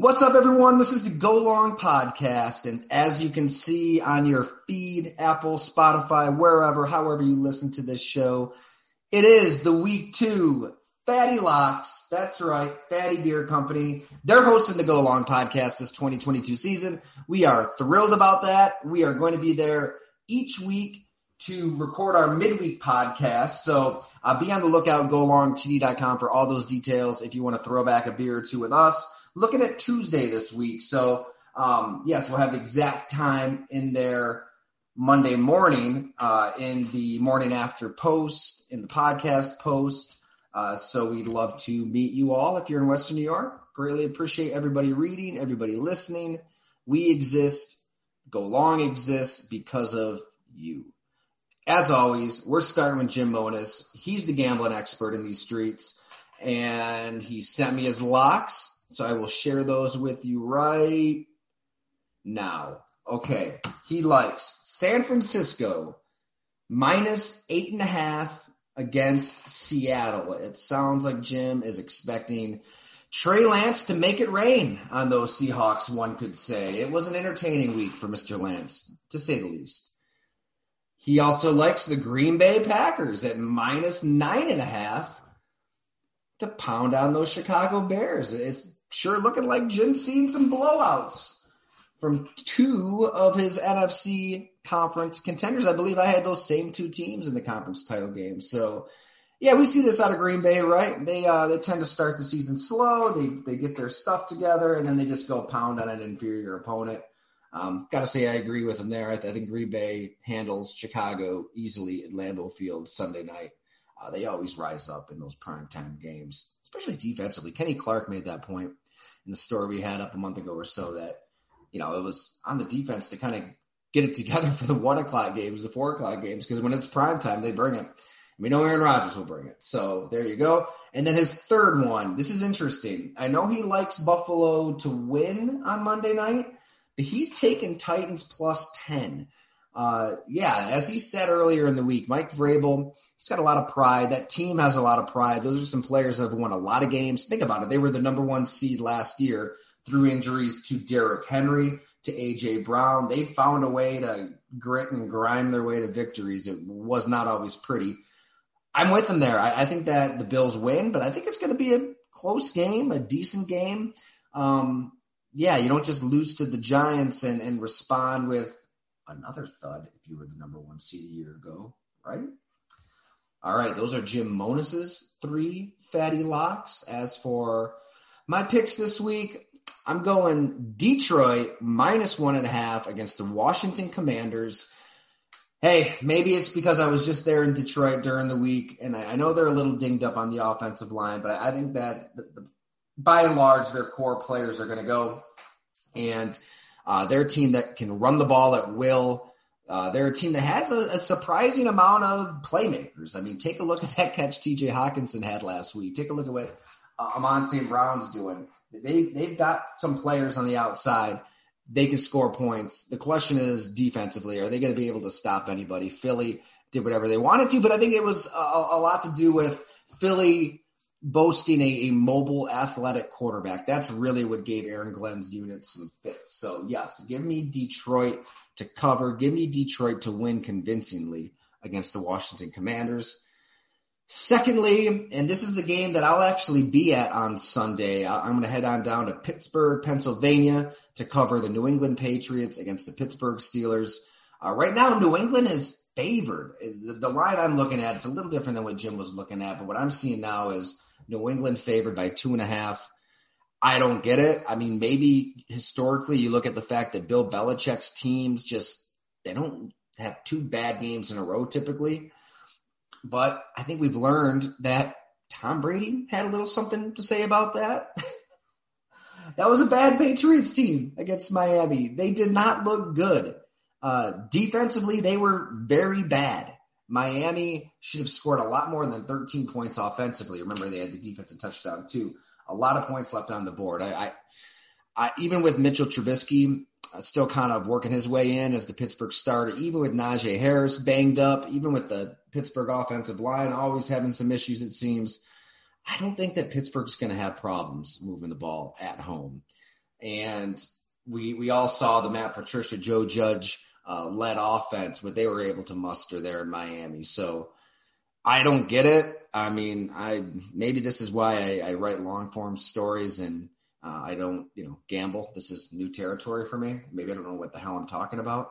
What's up, everyone? This is the Go Long Podcast. And as you can see on your feed, Apple, Spotify, wherever, however you listen to this show, it is the week two Fattey Locks. That's right. Fattey Beer Company. They're hosting the Go Long Podcast this 2022 season. We are thrilled about that. We are going to be there each week to record our midweek podcast. So uh, be on the lookout, golongtd.com for all those details if you want to throw back a beer or two with us looking at Tuesday this week. So, um, yes, we'll have the exact time in there Monday morning uh, in the morning after post, in the podcast post. Uh, so we'd love to meet you all if you're in Western New York. Greatly appreciate everybody reading, everybody listening. We exist, Go Long exists because of you. As always, we're starting with Jim Monos. He's the gambling expert in these streets, and he sent me his locks so I will share those with you right now. Okay. He likes San Francisco minus eight and a half against Seattle. It sounds like Jim is expecting Trey Lance to make it rain on those Seahawks, one could say. It was an entertaining week for Mr. Lance, to say the least. He also likes the Green Bay Packers at minus nine and a half to pound on those Chicago Bears. It's sure looking like Jim's seen some blowouts from two of his NFC conference contenders. I believe I had those same two teams in the conference title game. So yeah, we see this out of Green Bay, right? They uh, they tend to start the season slow. They they get their stuff together, and then they just go pound on an inferior opponent. Um, Got to say, I agree with them there. I, th- I, think Green Bay handles Chicago easily at Lambeau Field Sunday night. Uh, they always rise up in those primetime games, especially defensively. Kenny Clark made that point in the story we had up a month ago or so that, you know, it was on the defense to kind of get it together for the one o'clock games, the four o'clock games, because when it's prime time, they bring it. We know Aaron Rodgers will bring it. So there you go. And then his third one. This is interesting. I know he likes Buffalo to win on Monday night, but he's taken Titans plus 10 uh, yeah, as he said earlier in the week, Mike Vrabel, he's got a lot of pride. That team has a lot of pride. Those are some players that have won a lot of games. Think about it. They were the number one seed last year through injuries to Derrick Henry, to AJ Brown. They found a way to grit and grime their way to victories. It was not always pretty. I'm with them there. I, I think that the Bills win, but I think it's going to be a close game, a decent game. Um, yeah, you don't just lose to the Giants and, and respond with another thud if you were the number one seed a year ago, right? All right, those are Jim Monos's three fatty locks. As for my picks this week, I'm going Detroit minus one and a half against the Washington Commanders. Hey, maybe it's because I was just there in Detroit during the week, and I, know they're a little dinged up on the offensive line, but I think that the, the, by and large, their core players are going to go. And uh, they're a team that can run the ball at will. Uh, they're a team that has a, a, surprising amount of playmakers. I mean, take a look at that catch TJ Hockenson had last week. Take a look at what uh, Amon St. Brown's doing. They've, they've got some players on the outside. They can score points. The question is defensively, are they going to be able to stop anybody? Philly did whatever they wanted to, but I think it was a, a lot to do with Philly boasting a, a, mobile athletic quarterback. That's really what gave Aaron Glenn's unit some fits. So yes, give me Detroit to cover. Give me Detroit to win convincingly against the Washington Commanders. Secondly, and this is the game that I'll actually be at on Sunday, I'm going to head on down to Pittsburgh, Pennsylvania to cover the New England Patriots against the Pittsburgh Steelers. Uh, right now, New England is favored. The, the line I'm looking at is a little different than what Jim was looking at, but what I'm seeing now is New England favored by two and a half. I don't get it. I mean, maybe historically you look at the fact that Bill Belichick's teams just they don't have two bad games in a row typically. But I think we've learned that Tom Brady had a little something to say about that. that was a bad Patriots team against Miami. They did not look good. Uh, defensively, they were very bad. Miami should have scored a lot more than 13 points offensively. Remember, they had the defensive touchdown too. A lot of points left on the board. I, I, I even with Mitchell Trubisky, uh, still kind of working his way in as the Pittsburgh starter, even with Najee Harris banged up, even with the Pittsburgh offensive line always having some issues, it seems. I don't think that Pittsburgh's going to have problems moving the ball at home. And we we all saw the Matt Patricia, Joe Judge uh, led offense, what they were able to muster there in Miami. So I don't get it. I mean, I maybe this is why I, I write long form stories and uh, I don't, you know, gamble. This is new territory for me. Maybe I don't know what the hell I'm talking about.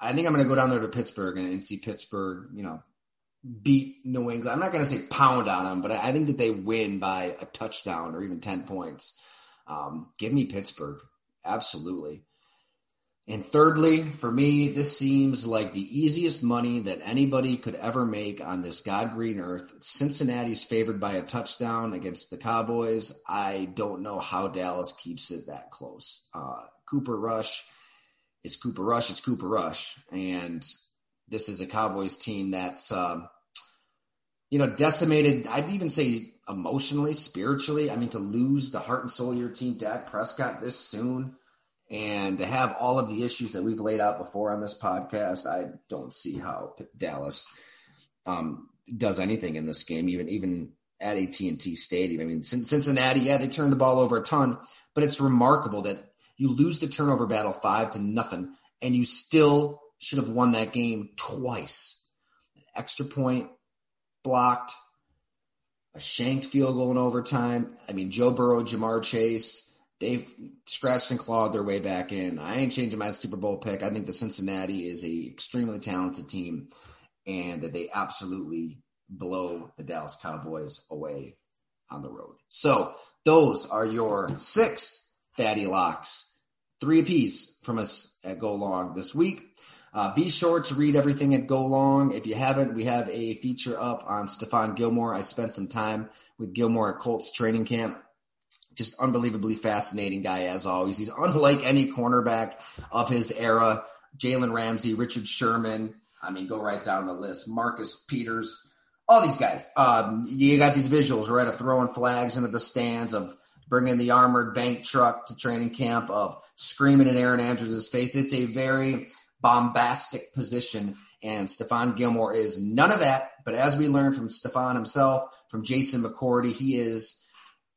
I think I'm going to go down there to Pittsburgh and, and see Pittsburgh, you know, beat New England. I'm not going to say pound on them, but I, think that they win by a touchdown or even 10 points. Um, give me Pittsburgh. Absolutely. And thirdly, for me, this seems like the easiest money that anybody could ever make on this God green earth. Cincinnati's favored by a touchdown against the Cowboys. I don't know how Dallas keeps it that close. Uh, Cooper Rush is Cooper Rush. It's Cooper Rush. And this is a Cowboys team that's, uh, you know, decimated. I'd even say emotionally, spiritually. I mean, to lose the heart and soul of your team, Dak Prescott, this soon and to have all of the issues that we've laid out before on this podcast, I don't see how Dallas um, does anything in this game, even even at AT&T Stadium. I mean, Cincinnati, yeah, they turned the ball over a ton, but it's remarkable that you lose the turnover battle five to nothing, and you still should have won that game twice. An extra point blocked, a shanked field goal in overtime. I mean, Joe Burrow, Ja'Marr Chase they've scratched and clawed their way back in. I ain't changing my Super Bowl pick. I think the Cincinnati is a extremely talented team and that they absolutely blow the Dallas Cowboys away on the road. So those are your six fatty locks, three apiece from us at Go Long this week. Uh, be sure to read everything at Go Long. If you haven't, we have a feature up on Stephon Gilmore. I spent some time with Gilmore at Colts training camp just unbelievably fascinating guy as always. He's unlike any cornerback of his era. Jalen Ramsey, Richard Sherman. I mean, go right down the list. Marcus Peters, all these guys. Um, you got these visuals, right, of throwing flags into the stands, of bringing the armored bank truck to training camp, of screaming in Erin Andrews' face. It's a very bombastic position. And Stephon Gilmore is none of that. But as we learned from Stephon himself, from Jason McCourty, he is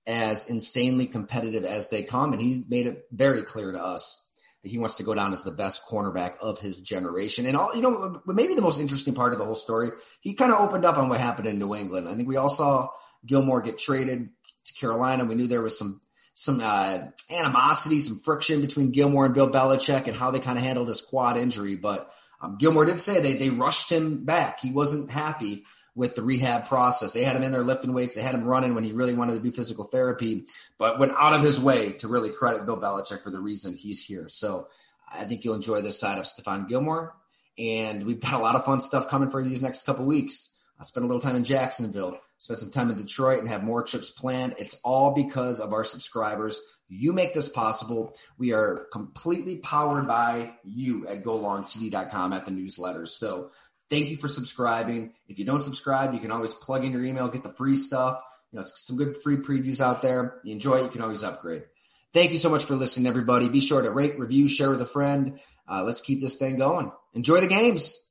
as insanely competitive as they come. And he made it very clear to us that he wants to go down as the best cornerback of his generation. And all, you know, maybe the most interesting part of the whole story, he kind of opened up on what happened in New England. I think we all saw Gilmore get traded to Carolina. We knew there was some, some, uh, animosity, some friction between Gilmore and Bill Belichick and how they kind of handled his quad injury. But, um, Gilmore did say they, they rushed him back. He wasn't happy with the rehab process. They had him in there lifting weights. They had him running when he really wanted to do physical therapy, but went out of his way to really credit Bill Belichick for the reason he's here. So I think you'll enjoy this side of Stephon Gilmore. And we've got a lot of fun stuff coming for these next couple weeks. I spent a little time in Jacksonville, spent some time in Detroit, and have more trips planned. It's all because of our subscribers. You make this possible. We are completely powered by you at golongtd.com at the newsletters. So Thank you for subscribing. If you don't subscribe, you can always plug in your email, get the free stuff. You know, it's some good free previews out there. You enjoy it, you can always upgrade. Thank you so much for listening, everybody. Be sure to rate, review, share with a friend. Uh, let's keep this thing going. Enjoy the games.